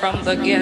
from the get.